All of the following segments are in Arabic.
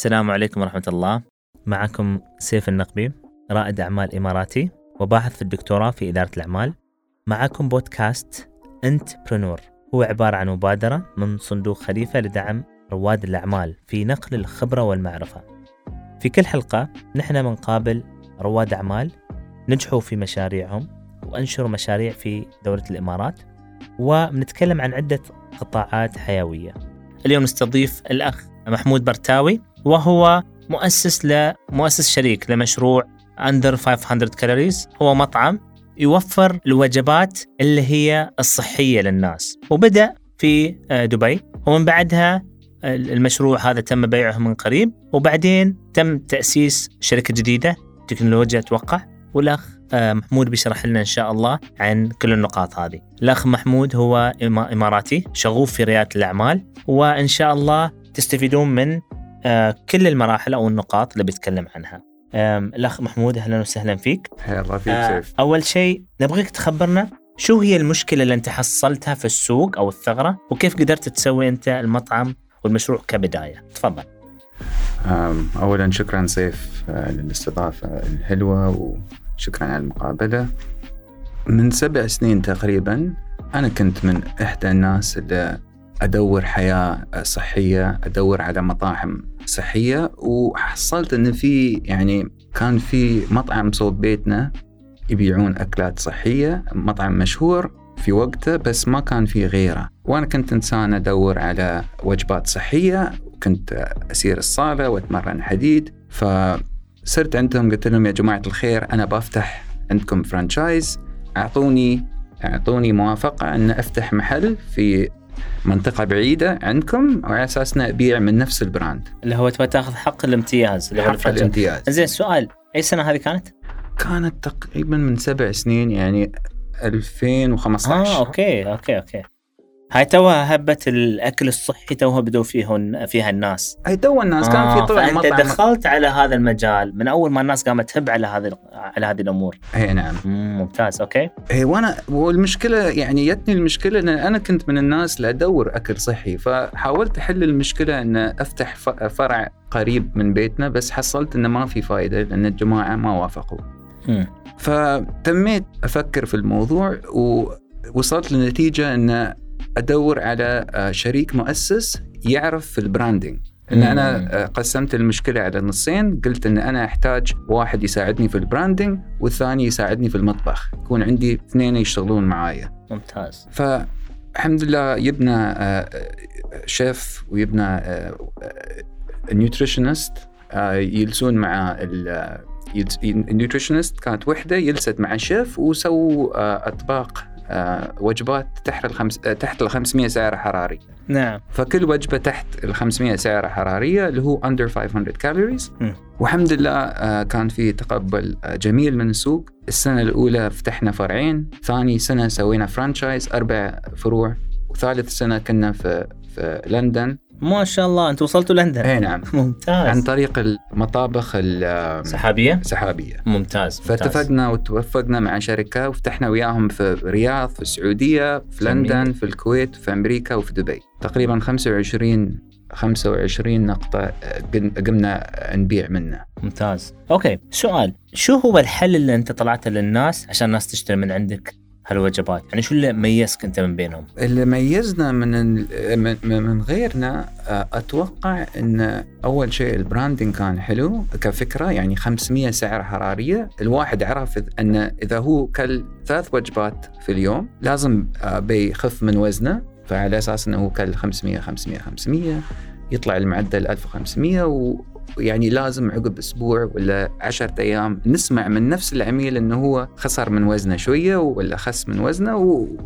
السلام عليكم ورحمة الله. معكم سيف النقبي رائد أعمال إماراتي وباحث في الدكتوراه في إدارة الأعمال. معكم بودكاست أنت برنور هو عبارة عن مبادرة من صندوق خليفة لدعم رواد الأعمال في نقل الخبرة والمعرفة. في كل حلقة نحن بنقابل رواد أعمال نجحوا في مشاريعهم وأنشروا مشاريع في دولة الإمارات وبنتكلم عن عدة قطاعات حيوية. اليوم نستضيف الأخ محمود برتاوي وهو مؤسس لمؤسس شريك لمشروع under 500 calories هو مطعم يوفر الوجبات اللي هي الصحية للناس. وبدأ في آه، دبي. ومن بعدها المشروع هذا تم بيعه من قريب. وبعدين تم تأسيس شركة جديدة تكنولوجيا أتوقع. والأخ آه، محمود بيشرح لنا إن شاء الله عن كل النقاط هذه. الأخ محمود هو إماراتي شغوف في ريادة الأعمال. وإن شاء الله تستفيدون من آه، كل المراحل أو النقاط اللي بيتكلم عنها. الأخ محمود أهلا وسهلا فيك. الله فيك سيف. أول شيء نبغيك تخبرنا شو هي المشكلة اللي أنت حصلتها في السوق أو الثغرة وكيف قدرت تسوي أنت المطعم والمشروع كبداية؟ تفضل. اولا شكرا سيف آه، للاستضافة الحلوة وشكرا على المقابلة. من سبع سنين تقريبا أنا كنت من إحدى الناس اللي أدور حياة صحية أدور على مطاعم صحية وحصلت إن في يعني كان في مطعم صوب بيتنا يبيعون أكلات صحية مطعم مشهور في وقته بس ما كان في غيره. وأنا كنت إنسان أدور على وجبات صحية وكنت أسير الصالة وأتمرن حديد فصرت عندهم قلت لهم يا جماعة الخير أنا بفتح عندكم فرانشايز أعطوني أعطوني موافقة إن أفتح محل في منطقة بعيدة عندكم وعلى أساس أبيع من نفس ال brand. اللي هو تبغى تاخذ حق الامتياز اللي هو حق الامتياز. زين سؤال أي سنة هذه كانت؟ كانت تقريبا من سبع سنين يعني 2015 آه okay okay okay. هاي توها هبة الأكل الصحي توها بدوا فيهن فيها الناس. هاي تو الناس آه كان في طبعا فأنت مطعم. دخلت على هذا المجال. من أول ما الناس قامت تهب على هذه على هذه الأمور. اي نعم. ممتاز okay. اي وأنا والمشكلة يعني جتني المشكلة أن أنا كنت من الناس اللي أدور أكل صحي فحاولت أحل المشكلة أن أفتح فرع قريب من بيتنا بس حصلت أنه ما في فائدة لأن الجماعة ما وافقوا. فتميت أفكر في الموضوع ووصلت لنتيجة أن أدور على آه، شريك مؤسس يعرف في ال branding إن أنا آه، قسمت المشكلة على نصين. قلت إن أنا أحتاج واحد يساعدني في ال branding والثاني يساعدني في المطبخ. يكون عندي اثنين يشتغلون معايا. ممتاز. فالحمد لله يبنا آه، chef ويبنا nutritionist يلسون مع ال nutritionist كانت وحدة يلست مع الشيف وسووا أطباق وجبات تحت الخمس آه، تحت ال 500 سعر حراري نعم. فكل وجبة تحت ال 500 سعر حرارية اللي هو under 500 calories والحمد لله آه، كان في تقبل جميل من السوق. السنة الأولى فتحنا فرعين ثاني سنة سوينا franchise أربع فروع وثالث سنة كنا في في لندن. ما شاء الله أنتم وصلتوا لندن إي نعم. ممتاز. عن طريق المطابخ السحابيه سحابية؟ ممتاز فاتفقنا وتوفقنا مع شركة وفتحنا وياهم في الرياض في السعودية في. لندن في الكويت في أمريكا وفي دبي. تقريبا 25 25 نقطة قمنا نبيع منه. ممتاز. okay سؤال. شو هو الحل اللي أنت طلعته للناس عشان الناس تشتري من عندك؟ هالوجبات؟ يعني شو اللي ميزك أنت من بينهم؟ اللي ميزنا من من, غيرنا آه، أتوقع إن أول شيء البراندنج كان حلو كفكرة يعني 500 سعر حرارية. الواحد عرف إن إذا هو كل ثلاث وجبات في اليوم لازم آه، بيخف من وزنه فعلى أساس إنه هو كل 500 500 500 يطلع المعدل 1500 ويعني لازم عقب أسبوع ولا عشرة أيام نسمع من نفس العميل إنه هو خسر من وزنه شوية ولا خس من وزنه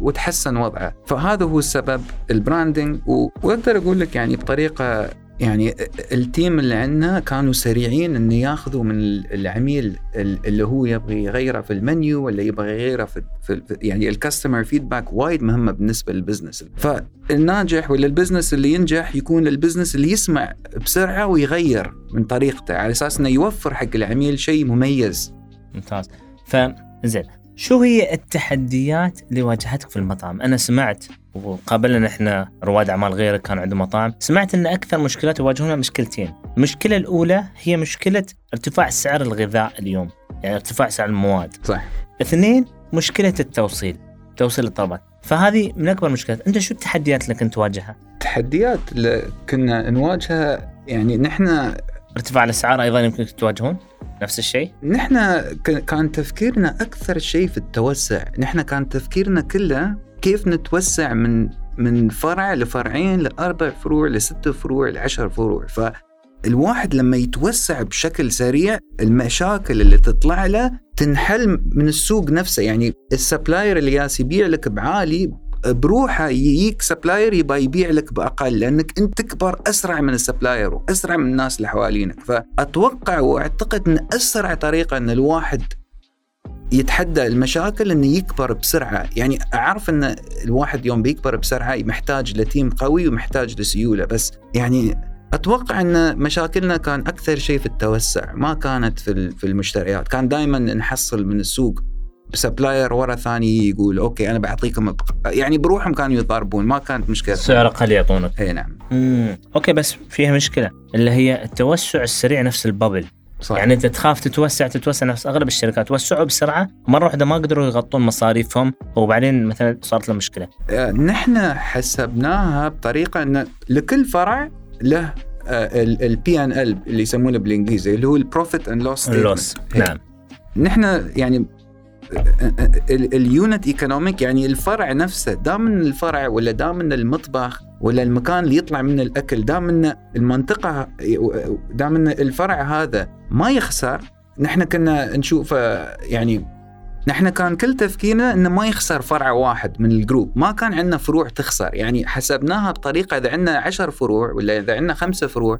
وتحسن وضعه، فهذا هو السبب ال branding وأقدر أقول لك يعني بطريقة يعني ال team اللي عندنا كانوا سريعين انه ياخذوا من العميل اللي هو يبغى يغيره في المنيو ولا يبغى يغيره في, في يعني ال customer feedback وايد مهمة بالنسبة لل business فالناجح ولا ال business اللي ينجح يكون ال business اللي يسمع بسرعة ويغير من طريقته على أساس إنه يوفر حق العميل شيء مميز. ممتاز. فزين شو هي التحديات اللي واجهتك في المطعم؟ أنا سمعت وقابلنا إحنا رواد أعمال غيرك كانوا عندهم مطاعم، سمعت إن أكثر مشكلات يواجهونها مشكلتين، المشكلة الأولى هي مشكلة ارتفاع سعر الغذاء اليوم يعني ارتفاع سعر المواد. صح اثنين مشكلة التوصيل توصيل الطلبات. فهذه من أكبر المشكلات. أنت شو التحديات اللي كنت تواجهها؟ التحديات اللي كنا نواجهها يعني نحن ارتفاع الأسعار أيضا يمكن تواجهون؟ نفس الشيء؟ نحن كان تفكيرنا أكثر شيء في التوسع. نحن كان تفكيرنا كله كيف نتوسع من من فرع لفرعين لأربع فروع لست فروع لعشر فروع؟ فالواحد لما يتوسع بشكل سريع المشاكل اللي تطلع له تنحل من السوق نفسه. يعني ال supplier اللي ياس يبيع لك بعالي بروحه يجيك supplier يبغى يبيع لك بأقل لأنك أنت تكبر أسرع من ال supplier وأسرع من الناس اللي حوالينك. فأتوقع وأعتقد إن أسرع طريقة إن الواحد يتحدى المشاكل إنه يكبر بسرعة، يعني أعرف إن الواحد يوم بيكبر بسرعة محتاج ل team قوي ومحتاج لسيولة بس يعني أتوقع إن مشاكلنا كان أكثر شيء في التوسع ما كانت في في المشتريات، كان دائما نحصل من السوق supplier ورا ثاني يقول okay أنا بعطيكم يعني بروحهم كانوا يضاربون ما كانت مشكلة. سعر أقل يعطونك. إي نعم. امم okay بس فيها مشكلة اللي هي التوسع السريع نفس ال bubble. صح. يعني انت تخاف تتوسع تتوسع نفس أغلب الشركات توسعوا بسرعة مرة واحدة ما قدروا يغطون مصاريفهم وبعدين مثلا صارت له مشكلة. آه، نحن حسبناها بطريقة إن لكل فرع له ال P&L اللي يسمونه بالإنجليزي اللي هو ال profit and loss ال loss نعم. نحن يعني ال unit economic يعني الفرع نفسه دام من الفرع ولا دام من المطبخ ولا المكان اللي يطلع منه الأكل دام من المنطقة دام من الفرع هذا ما يخسر نحن كنا نشوف يعني نحن كان كل تفكيرنا إنه ما يخسر فرع واحد من ال group، ما كان عندنا فروع تخسر، يعني حسبناها بطريقة إذا عندنا عشر فروع ولا إذا عندنا خمسة فروع.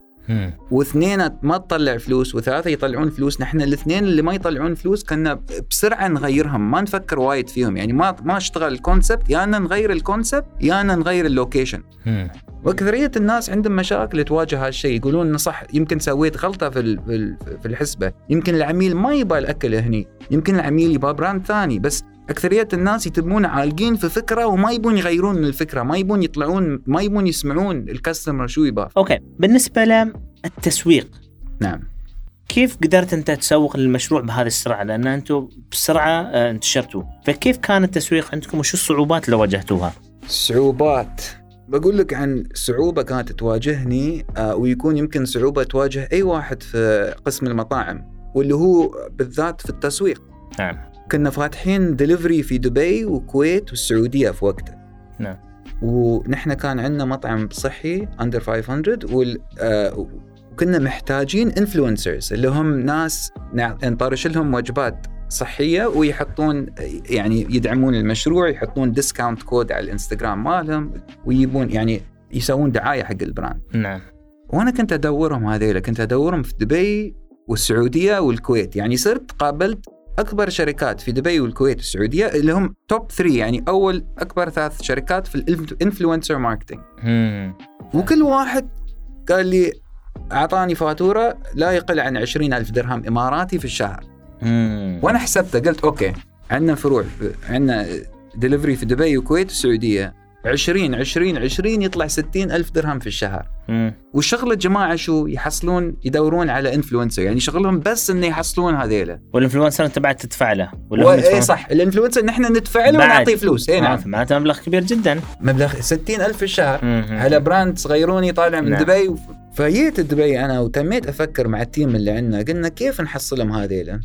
واثنين ما تطلع فلوس وثلاثة يطلعون فلوس. نحن الاثنين اللي ما يطلعون فلوس كنا بسرعة نغيرهم. ما نفكر وايد فيهم. يعني ما ما اشتغل ال concept يا أنا نغير ال concept يا أنا نغير ال location. واكثريه الناس عندهم مشاكل تواجه هالشيء يقولون إنه صح يمكن سويت غلطة في في ال- في الحسبة. يمكن العميل ما يبغى الأكل هني. يمكن العميل يبغى brand ثاني. بس أكثرية الناس يتمون عالقين في فكرة وما يبون يغيرون من الفكرة ما يبون يطلعون ما يبون يسمعون ال customer شو يبغى. okay بالنسبة للتسويق نعم. كيف قدرت أنت تسوق للمشروع بهذه السرعة؟ لأن أنتم بسرعة آه، انتشرتوا، فكيف كان التسويق عندكم وشو الصعوبات اللي واجهتوها؟ صعوبات. بقول لك عن صعوبة كانت تواجهني آه، ويكون يمكن صعوبة تواجه أي واحد في قسم المطاعم واللي هو بالذات في التسويق. نعم. كنا فاتحين دليفري في دبي والكويت والسعودية في وقته نعم. ونحن كان عندنا مطعم صحي Under 500 وال آه، وكنا محتاجين influencers اللي هم ناس نطرش لهم وجبات صحية ويحطون يعني يدعمون المشروع يحطون discount code على الانستغرام مالهم ويجيبون يعني يسوون دعاية حق ال brand. نعم. وأنا كنت أدورهم هذيلا كنت أدورهم في دبي والسعودية والكويت. يعني صرت قابلت أكبر شركات في دبي والكويت والسعودية اللي هم top 3 يعني أول أكبر ثلاث شركات في ال influencer marketing. وكل واحد قال لي أعطاني فاتورة لا يقل عن 20 ألف درهم إماراتي في الشهر. وأنا حسبته قلت okay عندنا فروع عندنا دليفري في دبي والكويت والسعودية 20 20 20 يطلع 60 ألف درهم في الشهر. مم. والشغل الجماعة شو؟ يحصلون يدورون على influencer يعني شغلهم بس إنه يحصلون هذيلا وال influencer انت بعد تدفع له. ولا و... إي صح. ال influencer نحن ندفع له. ونعطيه فلوس. إي آه، نعم. معناته مبلغ كبير جدا. مبلغ 60 ألف في الشهر. على brand صغيروني طالع من نعم. دبي. و... فجيت دبي أنا وتميت أفكر مع ال team اللي عندنا. قلنا كيف نحصلهم هذيلا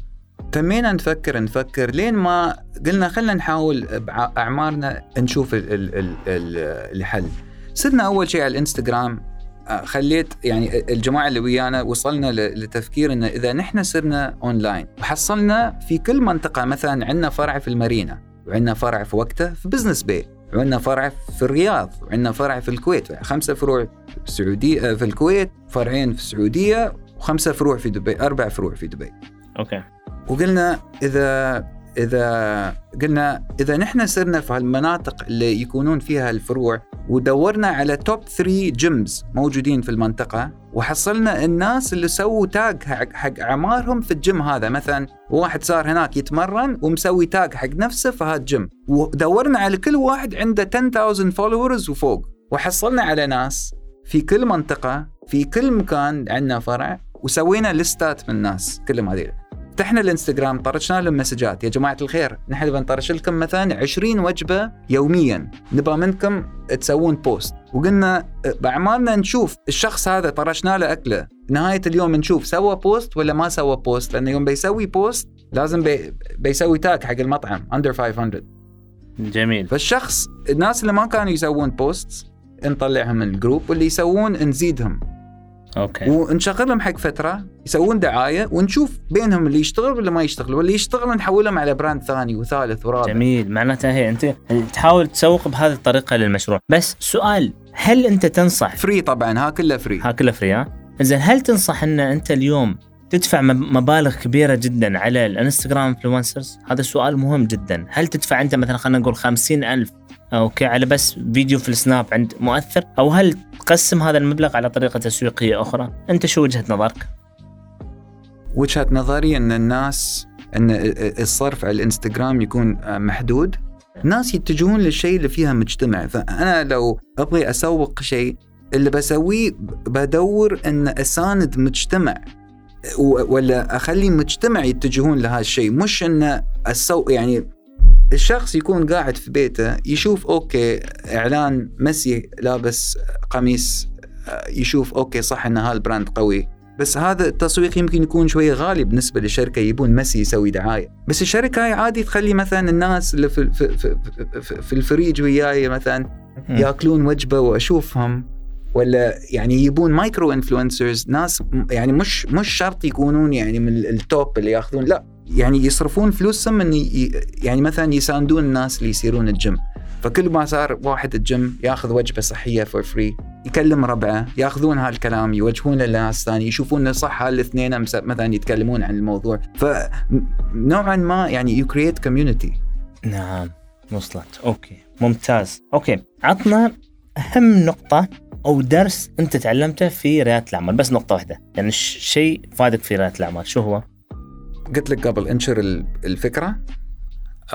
تمينا نفكر؟ نفكر لين ما قلنا خلينا نحاول بعمارنا نشوف ال- ال- ال- ال- الحل. صرنا أول شيء على الإنستغرام آه، خليت يعني الجماعة اللي ويانا وصلنا لتفكير انه إذا نحن صرنا أونلاين. وحصلنا في كل منطقة مثلا عندنا فرع في المارينا وعندنا فرع في وقته في بزنس باي وعندنا فرع في الرياض وعندنا فرع في الكويت خمسة فروع في السعوديه في الكويت فرعين في السعودية وخمسة فروع في دبي أربع فروع في دبي. okay. وقلنا اذا اذا قلنا إذا نحن صرنا في هالمناطق اللي يكونون فيها الفروع ودورنا على top 3 gyms موجودين في المنطقة وحصلنا الناس اللي سووا tag حق, حق اعمارهم في الجيم هذا. مثلا واحد صار هناك يتمرن ومسوي tag حق نفسه في هذا الجيم ودورنا على كل واحد عنده 10000 followers وفوق. وحصلنا على ناس في كل منطقة في كل مكان عندنا فرع وسوينا لستات من الناس كلهم هذول فتحنا الانستغرام طرشنا لهم مسجات. يا جماعة الخير نحن بنطرش لكم مثلا 20 وجبة يوميا. نبغى منكم تسوون post. وقلنا بعمارنا نشوف الشخص هذا طرشنا له أكلة. نهاية اليوم نشوف سوى post ولا ما سوى post؟ لأنه يوم بيسوي post لازم بي بيسوي tag حق المطعم Under 500 جميل. فالشخص الناس اللي ما كانوا يسوون post نطلعهم من ال group واللي يسوون نزيدهم. okay. ونشغلهم حق فترة يسوون دعاية ونشوف بينهم اللي يشتغل ولا ما يشتغل واللي يشتغل نحولهم على brand ثاني وثالث ورابع. جميل معناتها هي أنت تحاول تسوق بهذه الطريقة للمشروع. بس سؤال هل أنت تنصح؟ free طبعا ها كله free. ها كله free ها؟ زين هل تنصح أن أنت اليوم تدفع مب- مبالغ كبيرة جدا على الإنستغرام influencers هذا سؤال مهم جدا. هل تدفع أنت مثلا خلينا نقول خمسين ألف okay على بس فيديو في السناب عند مؤثر؟ أو هل تقسم هذا المبلغ على طريقة تسويقية أخرى؟ أنت شو وجهة نظرك؟ وجهة نظري أن الناس أن الصرف على الإنستغرام يكون محدود. الناس يتجهون للشيء اللي فيها مجتمع. فأنا لو أبغي أسوق شيء اللي بسويه بدور أن أساند مجتمع. ولا أخلي مجتمع يتجهون لهذا الشيء. مش أن اسوق يعني الشخص يكون قاعد في بيته يشوف أوكي إعلان ميسي لابس قميص يشوف أوكي صح إن هذا البراند قوي. بس هذا التسويق يمكن يكون شوية غالي بالنسبة للشركة يبون ميسي يسوي دعاية. بس الشركة هاي عادي تخلي مثلا الناس اللي في في في, في, في الفريج وياي مثلا يأكلون وجبة وأشوفهم ولا يعني يبون مايكرو إنفلونسرز ناس يعني مش مش شرط يكونون يعني من التوب اللي ياخذون لا. يعني يصرفون فلوسهم ان يعني مثلا يساندون الناس اللي يصيرون الجيم. فكل ما صار واحد الجيم ياخذ وجبة صحية فور فري يكلم ربعه ياخذون هالكلام يوجهونه لناس ثاني يشوفون إنه صح هالاثنين مثلا يتكلمون عن الموضوع. فنوعا ما يعني you create community نعم وصلت أوكي ممتاز. أوكي عطنا أهم نقطة أو درس أنت تعلمته في رياده الأعمال. بس نقطة واحدة يعني شيء فادك في رياده الأعمال شو هو؟ قلت لك قبل انشر ال- الفكرة.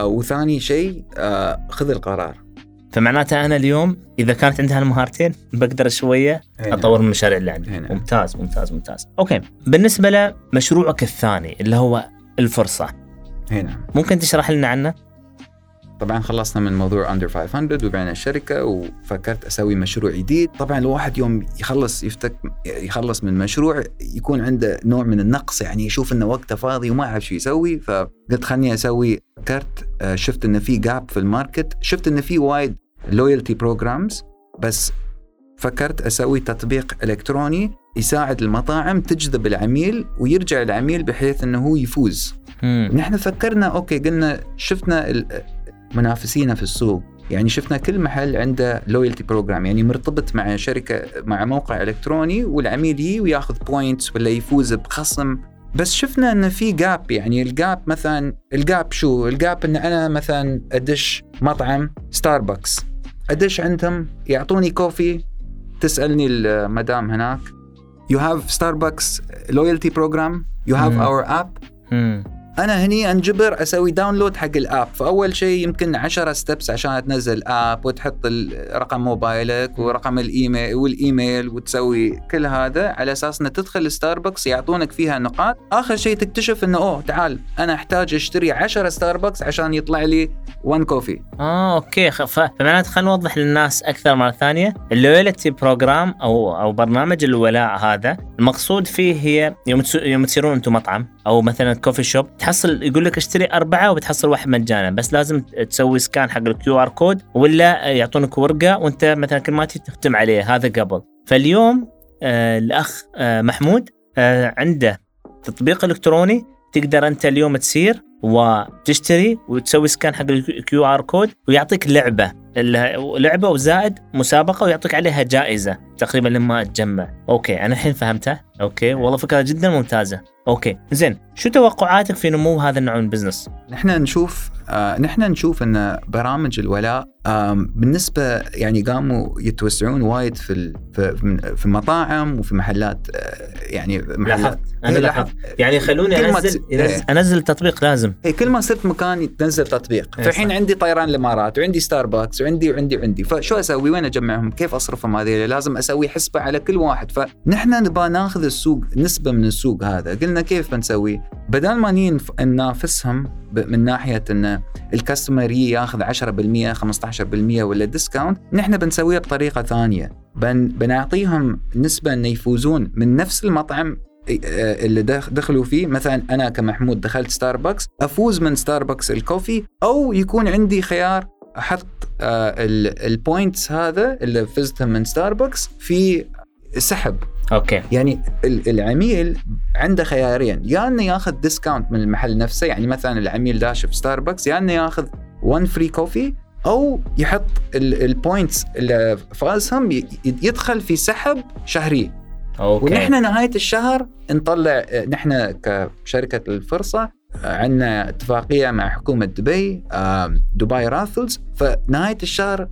وثاني شيء آه، خذ القرار. فمعناته أنا اليوم إذا كانت عندي هالمهارتين بقدر شوية أطور من المشاريع اللي عندي هنا. ممتاز ممتاز ممتاز. أوكي. بالنسبة لمشروعك الثاني اللي هو الفرصة. هنا ممكن تشرح لنا عنه؟ طبعا خلصنا من موضوع under 500 وبعنا الشركة وفكرت أسوي مشروع جديد طبعا الواحد يوم يخلص يفتك يخلص من مشروع يكون عنده نوع من النقص يعني يشوف إنه وقته فاضي وما يعرف شو يسوي فقلت خلني أسوي فكرت آه، شفت إنه في gap في ال market شفت إنه في وايد loyalty programs بس فكرت أسوي تطبيق إلكتروني يساعد المطاعم تجذب العميل ويرجع العميل بحيث إنه هو يفوز مم. نحن فكرنا أوكي قلنا شفنا منافسينا في السوق. يعني شفنا كل محل عنده loyalty program يعني مرتبط مع شركة مع موقع إلكتروني والعميل يجي وياخذ points ولا يفوز بخصم. بس شفنا إن في gap يعني ال gap مثلا ال gap شو؟ ال gap إن أنا مثلا أدش مطعم ستاربكس أدش عندهم يعطوني coffee تسألني المدام هناك. you have ستاربكس loyalty program you have. our app. أنا هني انجبر أسوي download حق ال app. فأول شيء يمكن 10 steps عشان تنزل app وتحط رقم موبايلك ورقم الإيميل والإيميل وتسوي كل هذا على أساس انه تدخل ستاربكس يعطونك فيها نقاط. آخر شيء تكتشف إنه أوه تعال أنا أحتاج أشتري 10 ستاربكس عشان يطلع لي 1 كوفي آه أوكي. فمعناته خلينا نوضح للناس أكثر مرة ثانية. ال loyalty program أو أو برنامج الولاء هذا المقصود فيه هي يوم يوم تصيرون أنتم مطعم. أو مثلا coffee shop تحصل يقول لك اشتري أربعة وبتحصل واحد مجانا بس لازم تسوي scan حق ال QR code ولا يعطونك ورقة وأنت مثلا كل ما تختم عليه هذا قبل. فاليوم آه الأخ آه محمود آه عنده تطبيق إلكتروني تقدر أنت اليوم تسير وتشتري وتسوي scan حق ال QR code ويعطيك لعبة. لعبة وزائد مسابقة ويعطيك عليها جائزة تقريبا لما تجمع. okay أنا الحين فهمتها okay والله فكرة جدا ممتازة. okay زين شو توقعاتك في نمو هذا النوع من ال business نحن نشوف آه نحن نشوف إن برامج الولاء بالنسبة يعني قاموا يتوسعون وايد في في, مطاعم وفي محلات آه يعني محلات. لاحظت أنا إيه، لاحظت. يعني خلوني انزل تس- انزل, إيه. التطبيق لازم. اي كل ما صرت مكان تنزل تطبيق. إيه فالحين. عندي طيران الإمارات وعندي ستاربكس وعندي وعندي وعندي. فشو أسوي؟ وين أجمعهم؟ كيف أصرفهم هذيل لازم أسوي حسبة على كل واحد. فنحن نبغى ناخذ السوق نسبة من السوق هذا. قلنا كيف بنسوي؟ بدل ما ننافسهم من ناحية إن ال customer ياخذ 10% 15% ولا discount نحن بنسويها بطريقة ثانية. بن بنعطيهم نسبة انه يفوزون من نفس المطعم آه، اللي دخ- دخلوا فيه. مثلا أنا كمحمود دخلت ستاربكس أفوز من ستاربكس ال coffee أو يكون عندي خيار أحط ال points هذا اللي فزتهم من ستاربكس في سحب. okay. يعني ال- العميل عنده خيارين. يا إنه ياخذ discount من المحل نفسه يعني مثلا العميل داش في ستاربكس يا إنه ياخذ 1 free coffee أو يحط ال points اللي فازهم يدخل في سحب شهري. okay. ونحن نهاية الشهر نطلع نحن كشركة الفرصة عندنا اتفاقية مع حكومة دبي آم، دبي raffles فنهاية الشهر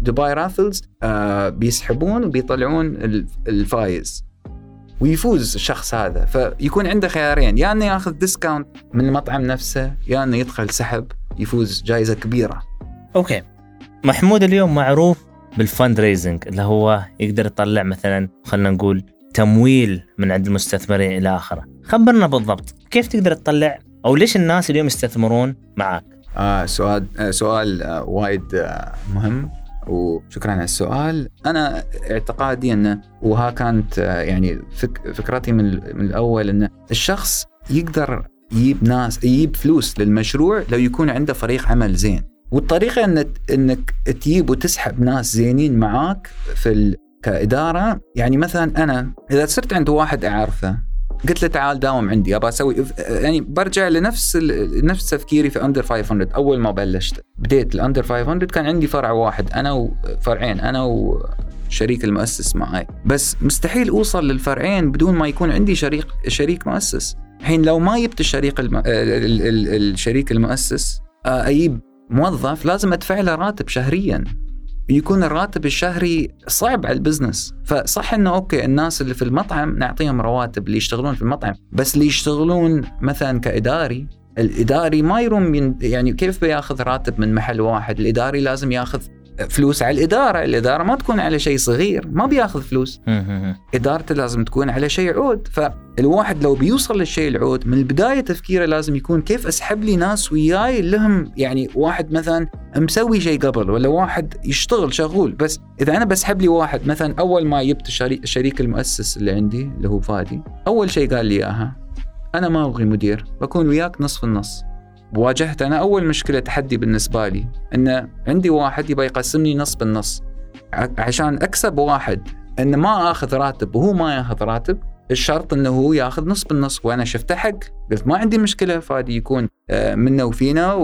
دبي raffles آه، بيسحبون وبيطلعون ال- الفايز. ويفوز الشخص هذا. فيكون عنده خيارين. يا إنه ياخذ discount من المطعم نفسه يا إنه يدخل سحب يفوز جائزه كبيرة. okay. محمود اليوم معروف بالفند ريزنج اللي هو يقدر يطلع مثلا خلينا نقول تمويل من عند المستثمرين إلى آخره. خبرنا بالضبط كيف تقدر تطلع أو ليش الناس اليوم يستثمرون معك آه سؤال آه سؤال آه وايد آه مهم وشكرا على السؤال أنا اعتقادي أنه وها كانت آه يعني فك فكرتي من, من الأول أنه الشخص يقدر يجيب ناس يجيب فلوس للمشروع لو يكون عنده فريق عمل زين والطريقة انك إنك تجيب وتسحب ناس زينين معاك في. كإدارة يعني مثلا أنا إذا صرت عند واحد أعرفه قلت له تعال داوم عندي ابى أسوي يعني برجع لنفس ال- نفس تفكيري في under 500 أول ما بلشت بديت ال under 500 كان عندي فرع واحد أنا وفرعين أنا وشريك المؤسس معي بس مستحيل أوصل للفرعين بدون ما يكون عندي شريك شريك مؤسس. الحين لو ما جبت الشريك الم... ال... ال... ال... الشريك المؤسس آه، أجيب موظف لازم أدفع له راتب شهريا. يكون الراتب الشهري صعب على ال business. فصح إنه أوكي الناس اللي في المطعم نعطيهم رواتب اللي يشتغلون في المطعم. بس اللي يشتغلون مثلا كإداري الإداري ما يروم يعني كيف بياخذ راتب من محل واحد؟ الإداري لازم ياخذ فلوس على الإدارة. الإدارة ما تكون على شيء صغير ما بياخذ فلوس. إدارته لازم تكون على شيء عود. فالواحد لو بيوصل للشيء العود من البداية تفكيره لازم يكون كيف أسحب لي ناس وياي لهم يعني واحد مثلا مسوي شيء قبل ولا واحد يشتغل شغول. بس إذا أنا بسحب لي واحد مثلا أول ما جبت الشريك, المؤسس اللي عندي اللي هو فادي أول شيء قال لي إياها أنا ما أبغي مدير بكون وياك نصف النص. واجهت أنا أول مشكلة تحدي بالنسبة لي إن عندي واحد يبغى يقسمني نص بالنص. عشان أكسب واحد إن ما آخذ راتب وهو ما ياخذ راتب الشرط إنه هو ياخذ نص بالنص. وأنا شفته حق قلت ما عندي مشكلة فادي يكون آه، منا وفينا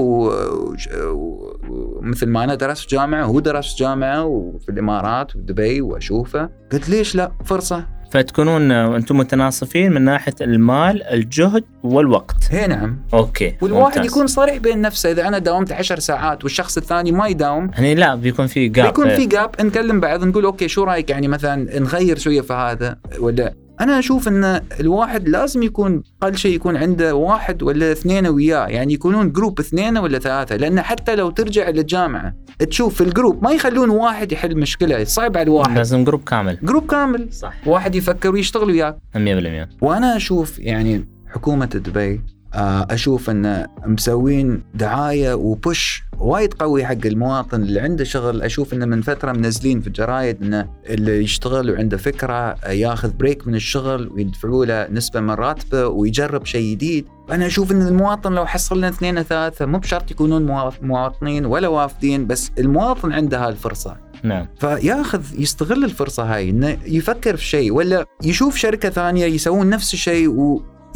ومثل ما أنا درست جامعة وهو درس جامعة وفي الإمارات ودبي وأشوفه. قلت ليش لا؟ فرصة. فتكونون أنتم متناصفين من ناحية المال الجهد والوقت. هي نعم. أوكي والواحد ممتاز. يكون صريح بين نفسه إذا أنا داومت عشر ساعات والشخص الثاني ما يداوم. يعني لا بيكون في gap بيكون في gap نكلم بعض نقول أوكي شو رأيك؟ يعني مثلا نغير شوية في هذا ولا؟ أنا أشوف إن الواحد لازم يكون أقل شيء يكون عنده واحد ولا اثنين وياه يعني يكونون group اثنين ولا ثلاثة لأن حتى لو ترجع للجامعة تشوف في ال group ما يخلون واحد يحل مشكلة صعب على الواحد. لازم group كامل. group كامل. صح. واحد يفكر ويشتغل وياك. 100% وأنا أشوف يعني حكومة دبي آه، أشوف إن مسوين دعاية و push وايد قوي حق المواطن اللي عنده شغل. أشوف إنه من فترة منزلين في الجرايد إنه اللي يشتغل وعنده فكرة ياخذ break من الشغل ويدفعوا له نسبة من راتبه ويجرب شيء جديد. أنا أشوف إن المواطن لو حصل لنا اثنين ثلاثة مو بشرط يكونون مواط- مواطنين ولا وافدين بس المواطن عنده هالفرصة. نعم. فياخذ يستغل الفرصة هاي إنه يفكر في شيء ولا يشوف شركة ثانية يسوون نفس الشيء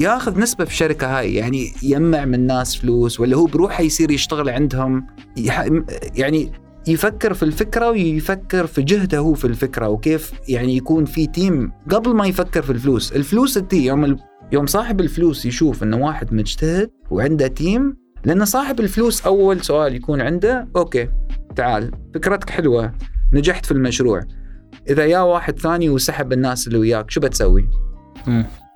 وياخذ نسبة في الشركة هاي يعني يجمع من ناس فلوس ولا هو بروحه يصير يشتغل عندهم؟ يعني يفكر في الفكرة ويفكر في جهده هو في الفكرة وكيف يعني يكون في team قبل ما يفكر في الفلوس، الفلوس تي يوم يوم صاحب الفلوس يشوف إنه واحد مجتهد وعنده team لأن صاحب الفلوس أول سؤال يكون عنده أوكي تعال فكرتك حلوة نجحت في المشروع. إذا يا واحد ثاني وسحب الناس اللي وياك شو بتسوي؟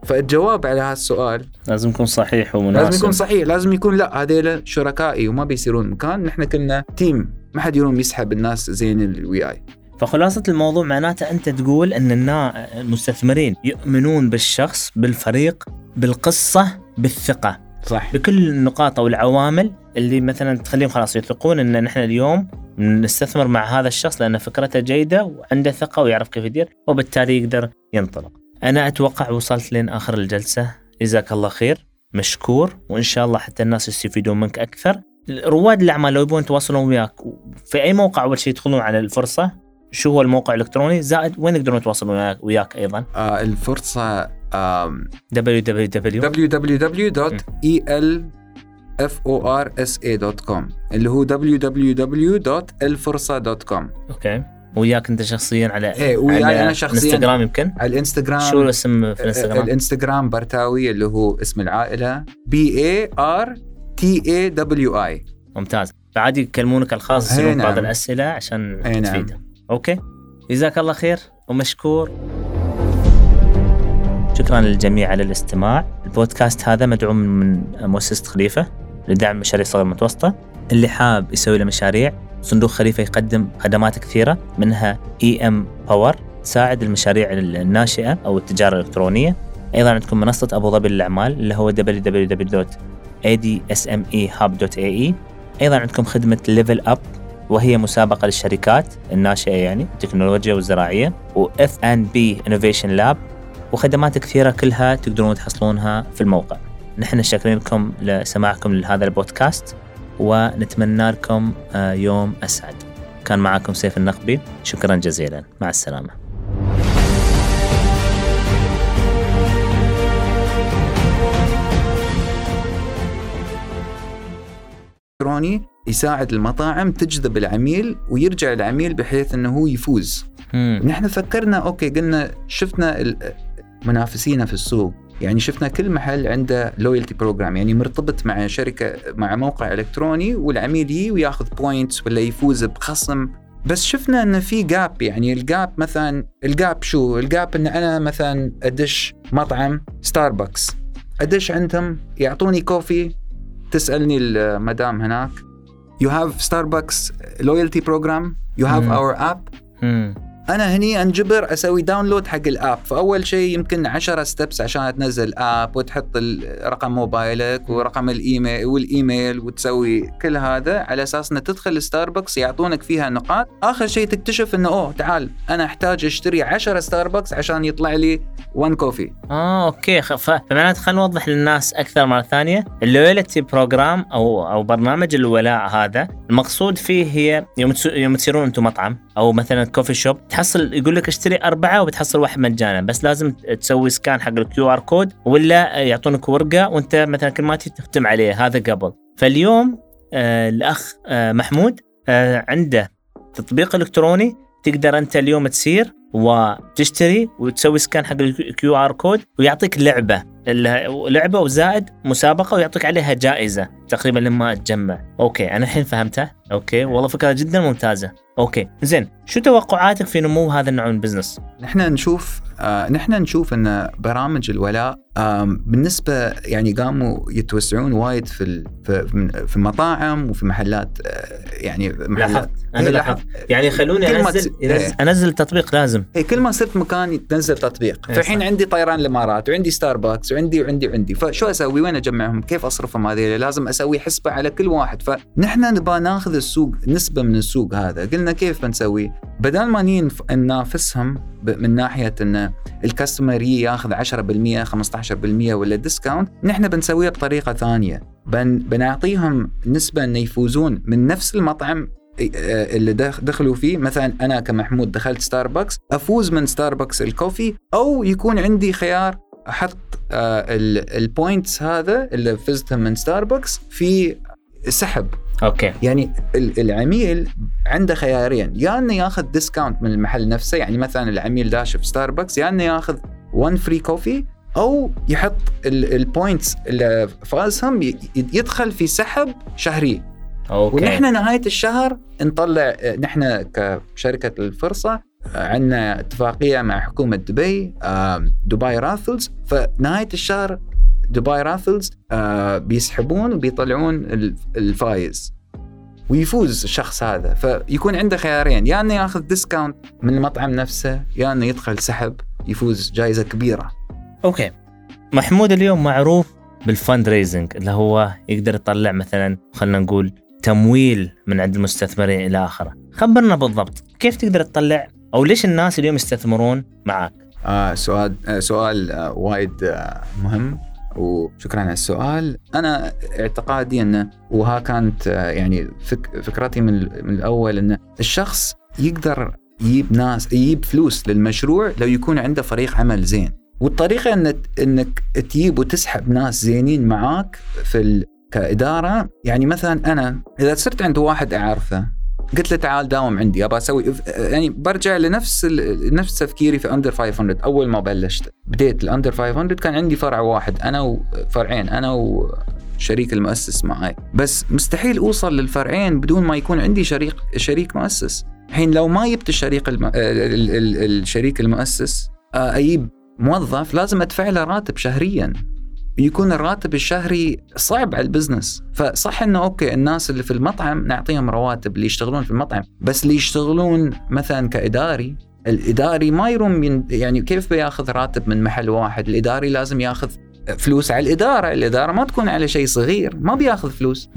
فالجواب على هذا السؤال لازم يكون صحيح ومناسب. لازم يكون صحيح لازم يكون لا هذيلا شركائي وما بيصيرون مكان نحن كنا تيم ما حد يروم يسحب الناس زين الوياي فخلاصة الموضوع معناته أنت تقول أن المستثمرين يؤمنون بالشخص بالفريق بالقصة بالثقة. صح. بكل النقاط أو العوامل اللي مثلا تخليهم خلاص يثقون أن نحن اليوم نستثمر مع هذا الشخص لأن فكرته جيدة وعنده ثقة ويعرف كيف يدير وبالتالي يقدر ينطلق. أنا أتوقع وصلت لين آخر الجلسة. جزاك الله خير. مشكور. وإن شاء الله حتى الناس يستفيدون منك أكثر. رواد الأعمال لو يبون يتواصلون وياك في أي موقع أول شيء يدخلون على الفرصة؟ شو هو الموقع الإلكتروني؟ زائد وين يقدرون يتواصلون وياك, وياك أيضا؟ آه الفرصة www.elforsa.com اللي هو www.elfursa.com أوكي. وياك انت شخصيا على إيه، وياي على أنا شخصياً. إنستغرام يمكن على الإنستغرام شو الاسم في الانستغرام؟ الإنستغرام برتاوي اللي هو اسم العائلة B A R T A W I ممتاز فعادي يكلمونك الخاص إيه يسألون بعض نعم. الأسئلة عشان إيه نعم. تفيدهم أوكي جزاك الله خير ومشكور شكرا للجميع على الاستماع البودكاست هذا مدعوم من مؤسسة خليفة لدعم مشاريع الصغيرة المتوسطة اللي حاب يسوي له مشاريع صندوق خليفة يقدم خدمات كثيرة منها I Empower تساعد المشاريع الناشئة أو التجارة الإلكترونية. أيضا عندكم منصة أبو ظبي للأعمال اللي هو www.adsmehub.ae أيضا عندكم خدمة Level Up وهي مسابقة للشركات الناشئة يعني التكنولوجيا والزراعية و F&B Innovation Lab وخدمات كثيرة كلها تقدرون تحصلونها في الموقع. نحن شاكرين لكم لسماعكم لهذا البودكاست. ونتمنى لكم آه، يوم أسعد. كان معكم سيف النقبي. شكرا جزيلا. مع السلامة. إلكتروني يساعد المطاعم تجذب العميل ويرجع العميل بحيث إنه هو يفوز. مم. نحن فكرنا أوكي قلنا شفنا منافسينا في السوق. يعني شفنا كل محل عنده loyalty program يعني مرتبط مع شركة مع موقع إلكتروني والعميل يجي وياخذ points ولا يفوز بخصم بس شفنا إن في gap يعني ال gap مثلا ال gap شو؟ ال gap إن أنا مثلا أدش مطعم ستاربكس أدش عندهم يعطوني coffee تسألني المدام هناك You have Starbucks loyalty program you have مم. our app مم. أنا هني أنجبر أسوي download حق ال app. فأول شيء يمكن 10 steps عشان تنزل app وتحط رقم موبايلك ورقم الإيميل والإيميل وتسوي كل هذا على أساس انك تدخل ستاربكس يعطونك فيها نقاط. آخر شيء تكتشف إنه أوه تعال أنا أحتاج أشتري 10 ستاربكس عشان يطلع لي 1 كوفي آه أوكي. فمعناته خلينا نوضح للناس أكثر مرة ثانية. ال loyalty program أو أو برنامج الولاء هذا المقصود فيه هي يوم يوم تصيرون أنتم مطعم. أو مثلا coffee shop تحصل يقول لك اشتري أربعة وبتحصل واحد مجانا بس لازم تسوي scan حق ال QR code ولا يعطونك ورقة وأنت مثلا كل ما تختم عليه هذا قبل. فاليوم آه الأخ آه محمود آه عنده تطبيق إلكتروني تقدر أنت اليوم تسير وتشتري وتسوي scan حق ال QR code ويعطيك لعبة. لعبة وزائد مسابقة ويعطيك عليها جائزة تقريبا لما تجمع. أوكي أنا الحين فهمتها أوكي والله فكرة جدا ممتازة. أوكي زين شو توقعاتك في نمو هذا النوع من ال business نحن نشوف آه نحن نشوف إن برامج الولاء آم، بالنسبة يعني قاموا يتوسعون وايد في ال- في المطاعم وفي محلات آه يعني محلات. لاحظت أنا إيه، لاحظت. يعني خلوني أنزل ينزل- إيه. أنزل التطبيق لازم. إيه كل ما صرت مكان تنزل تطبيق. فالحين. عندي طيران الإمارات وعندي ستاربكس وعندي وعندي وعندي. فشو أسوي؟ وين أجمعهم؟ كيف أصرفهم هذه؟ لازم أسوي حسبة على كل واحد. فنحن نبغى ناخذ السوق نسبة من السوق هذا. قلنا كيف بنسوي؟ بدل ما ننافسهم من ناحية إن ال customer ياخذ 10% 15% ولا discount نحن بنسويها بطريقة ثانية. بن بنعطيهم نسبة انه يفوزون من نفس المطعم اللي دخ- دخلوا فيه. مثلا أنا كمحمود دخلت ستاربكس أفوز من ستاربكس ال coffee أو يكون عندي خيار أحط ال points هذا اللي فزتهم من ستاربكس في سحب. okay. يعني ال- العميل عنده خيارين. يا إنه ياخذ discount من المحل نفسه يعني مثلا العميل داش في ستاربكس يا إنه ياخذ 1 free coffee أو يحط ال points اللي فازهم يدخل في سحب شهري. okay. ونحن نهاية الشهر نطلع نحن كشركة الفرصة عندنا اتفاقية مع حكومة دبي آم، دبي Raffles فنهايه الشهر دبي Raffles آه، بيسحبون وبيطلعون ال- الفايز. ويفوز الشخص هذا. فيكون عنده خيارين. يا إنه ياخذ discount من المطعم نفسه يا إنه يدخل سحب يفوز جائزه كبيرة. okay. محمود اليوم معروف بال fund raising اللي هو يقدر يطلع مثلا خلينا نقول تمويل من عند المستثمرين إلى آخره. خبرنا بالضبط كيف تقدر تطلع أو ليش الناس اليوم يستثمرون معك آه سؤال آه سؤال آه وايد آه مهم. وشكرا على السؤال. أنا اعتقادي انه وها كانت آه يعني فك فكرتي من, من الأول انه الشخص يقدر يجيب ناس يجيب فلوس للمشروع لو يكون عنده فريق عمل زين. والطريقة انك إنك تجيب وتسحب ناس زينين معاك في كإدارة. يعني مثلا أنا إذا صرت عند واحد أعرفه قلت له تعال داوم عندي ابى أسوي يعني برجع لنفس نفس تفكيري في Under 500 أول ما بلشت بديت ال Under 500 كان عندي فرع واحد أنا وفرعين أنا وشريك المؤسس معي بس مستحيل أوصل للفرعين بدون ما يكون عندي شريك شريك مؤسس. الحين لو ما جبت الشريك الم... الشريك المؤسس أجيب موظف لازم أدفع له راتب شهريا. يكون الراتب الشهري صعب على ال business. فصح إنه okay الناس اللي في المطعم نعطيهم رواتب اللي يشتغلون في المطعم بس اللي يشتغلون مثلا كإداري الإداري ما يروم يعني كيف بياخذ راتب من محل واحد؟ الإداري لازم ياخذ فلوس على الإدارة، الإدارة ما تكون على شيء صغير، ما بياخذ فلوس.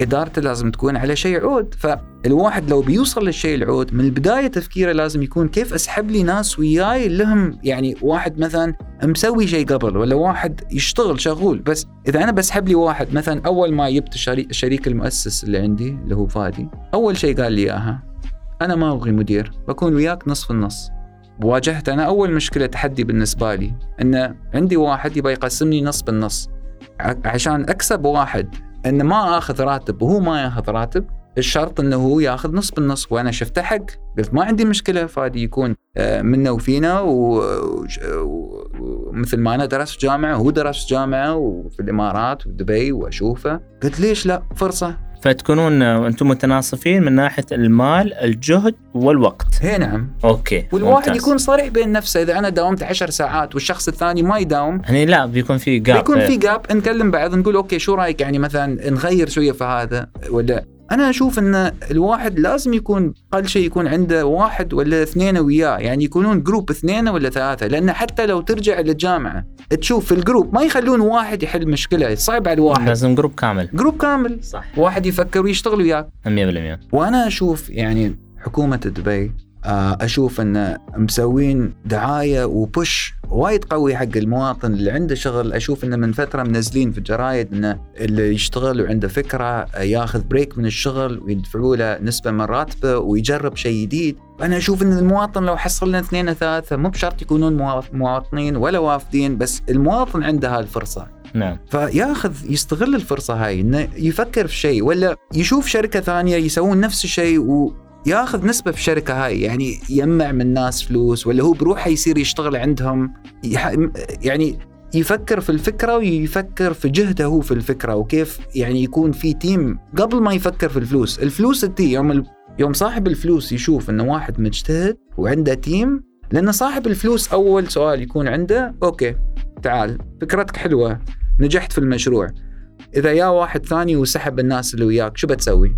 إدارته لازم تكون على شيء عود، فالواحد لو بيوصل للشيء العود من البداية تفكيره لازم يكون كيف أسحب لي ناس وياي لهم يعني واحد مثلا مسوي شيء قبل ولا واحد يشتغل شغول بس إذا أنا بسحب لي واحد مثلا أول ما جبت الشريك المؤسس اللي عندي اللي هو فادي، أول شيء قال لي إياها أنا ما أبغي مدير، بكون وياك نصف النص. واجهت أنا أول مشكلة تحدي بالنسبة لي إن عندي واحد يبغى يقسمني نص بالنص. عشان أكسب واحد ان ما آخذ راتب وهو ما ياخذ راتب الشرط إنه هو ياخذ نص بالنص. وأنا شفته حق قلت ما عندي مشكلة فادي يكون آه، منا وفينا ومثل ما أنا درست جامعة وهو درس جامعة وفي الإمارات ودبي وأشوفه. قلت ليش لا؟ فرصة. فتكونون أنتم متناصفين من ناحية المال، الجهد والوقت. هي نعم. okay. والواحد ممتاز. يكون صريح بين نفسه إذا أنا داومت 10 ساعات والشخص الثاني ما يداوم. يعني لا بيكون في gap. بيكون في gap نكلم بعض نقول okay شو رأيك يعني مثلا نغير شوية في هذا ولا أنا أشوف إن الواحد لازم يكون أقل شيء يكون عنده واحد ولا اثنين وياه يعني يكونون group اثنين ولا ثلاثة لأن حتى لو ترجع للجامعة تشوف في ال group ما يخلون واحد يحل مشكلة صعب على الواحد. لازم group كامل. group كامل. صح. واحد يفكر ويشتغل وياك. 100% وأنا أشوف يعني حكومة دبي أشوف إن مسوين دعاية و push وايد قوي حق المواطن اللي عنده شغل. أشوف انه من فترة منزلين في الجرايد انه اللي يشتغل وعنده فكرة آه، ياخذ break من الشغل ويدفعوا له نسبة من راتبه ويجرب شيء جديد. أنا أشوف إن المواطن لو حصل لنا اثنين ثلاثة مو بشرط يكونون مواطنين ولا وافدين بس المواطن عنده هالفرصة. نعم. فياخذ يستغل الفرصة هاي إنه يفكر في شيء ولا يشوف شركة ثانية يسوون نفس الشيء و ياخذ نسبة في الشركة هاي يعني يجمع من الناس فلوس ولا هو بروحه يصير يشتغل عندهم يعني يفكر في الفكرة ويفكر في جهده هو في الفكرة وكيف يعني يكون في team قبل ما يفكر في الفلوس، الفلوس تي يوم يوم صاحب الفلوس يشوف إنه واحد مجتهد وعنده team لأن صاحب الفلوس أول سؤال يكون عنده okay تعال فكرتك حلوة نجحت في المشروع. إذا يا واحد ثاني وسحب الناس اللي وياك شو بتسوي؟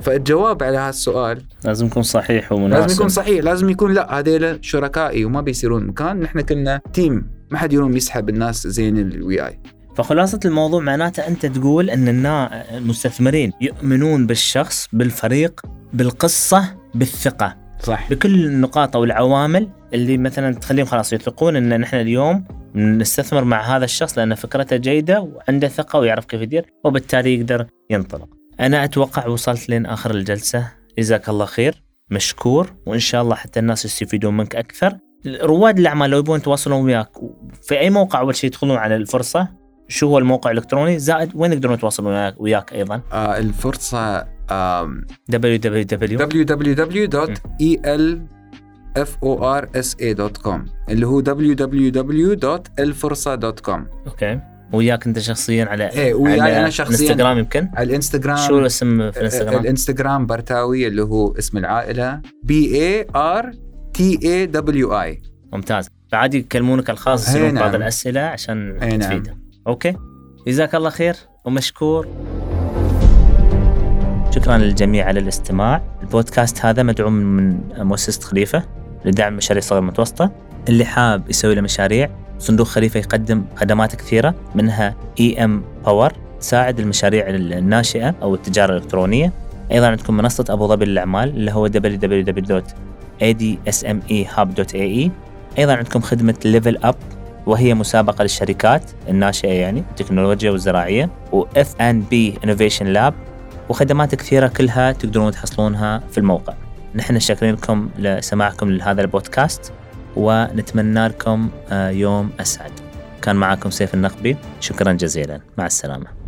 فالجواب على هذا السؤال لازم يكون صحيح ومناسب. لازم يكون صحيح لازم يكون لا هذيلا شركائي وما بيصيرون مكان نحن كلنا team ما حد يروم يسحب الناس زين اللي وياي فخلاصة الموضوع معناته أنت تقول أن المستثمرين يؤمنون بالشخص بالفريق بالقصة بالثقة. صح. بكل النقاط أو العوامل اللي مثلا تخليهم خلاص يثقون أن نحن اليوم نستثمر مع هذا الشخص لأن فكرته جيدة وعنده ثقة ويعرف كيف يدير وبالتالي يقدر ينطلق. أنا أتوقع وصلت لين آخر الجلسة. جزاك الله خير. مشكور. وإن شاء الله حتى الناس يستفيدون منك أكثر. رواد الأعمال لو يبون يتواصلون وياك في أي موقع أول شيء يدخلون على الفرصة؟ شو هو الموقع الإلكتروني؟ زائد وين يقدرون يتواصلون وياك, وياك أيضا؟ آه الفرصة آم www www.elforsa.com اللي هو www.elforsa.com okay. وياك انت شخصيا على إيه وياي أنا شخصيا إنستغرام يمكن؟ على الإنستغرام. شو الاسم في الإنستغرام؟ الإنستغرام برتاوي اللي هو اسم العائلة. B A R T A W I ممتاز. فعادي يكلمونك الخاص يسالون نعم. بعض الأسئلة عشان نعم. تفيدهم أوكي. جزاك الله خير ومشكور. شكرا للجميع على الاستماع. البودكاست هذا مدعوم من مؤسسة خليفة لدعم مشاريع الصغيرة المتوسطة اللي حاب يسوي له مشاريع صندوق خليفة يقدم خدمات كثيرة منها I Empower تساعد المشاريع الناشئة أو التجارة الإلكترونية. أيضا عندكم منصة أبو ظبي للأعمال اللي هو www.adsmehub.ae أيضا عندكم خدمة Level Up وهي مسابقة للشركات الناشئة يعني التكنولوجيا والزراعية و F&B Innovation Lab وخدمات كثيرة كلها تقدرون تحصلونها في الموقع. نحن شاكرين لكم لسماعكم لهذا البودكاست. ونتمنى لكم آه، يوم أسعد. كان معكم سيف النقبي. شكرا جزيلا. مع السلامة.